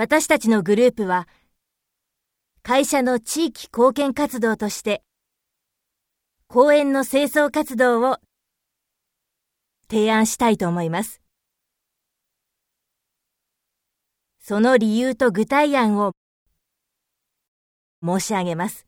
私たちのグループは、会社の地域貢献活動として、公園の清掃活動を提案したいと思います。その理由と具体案を申し上げます。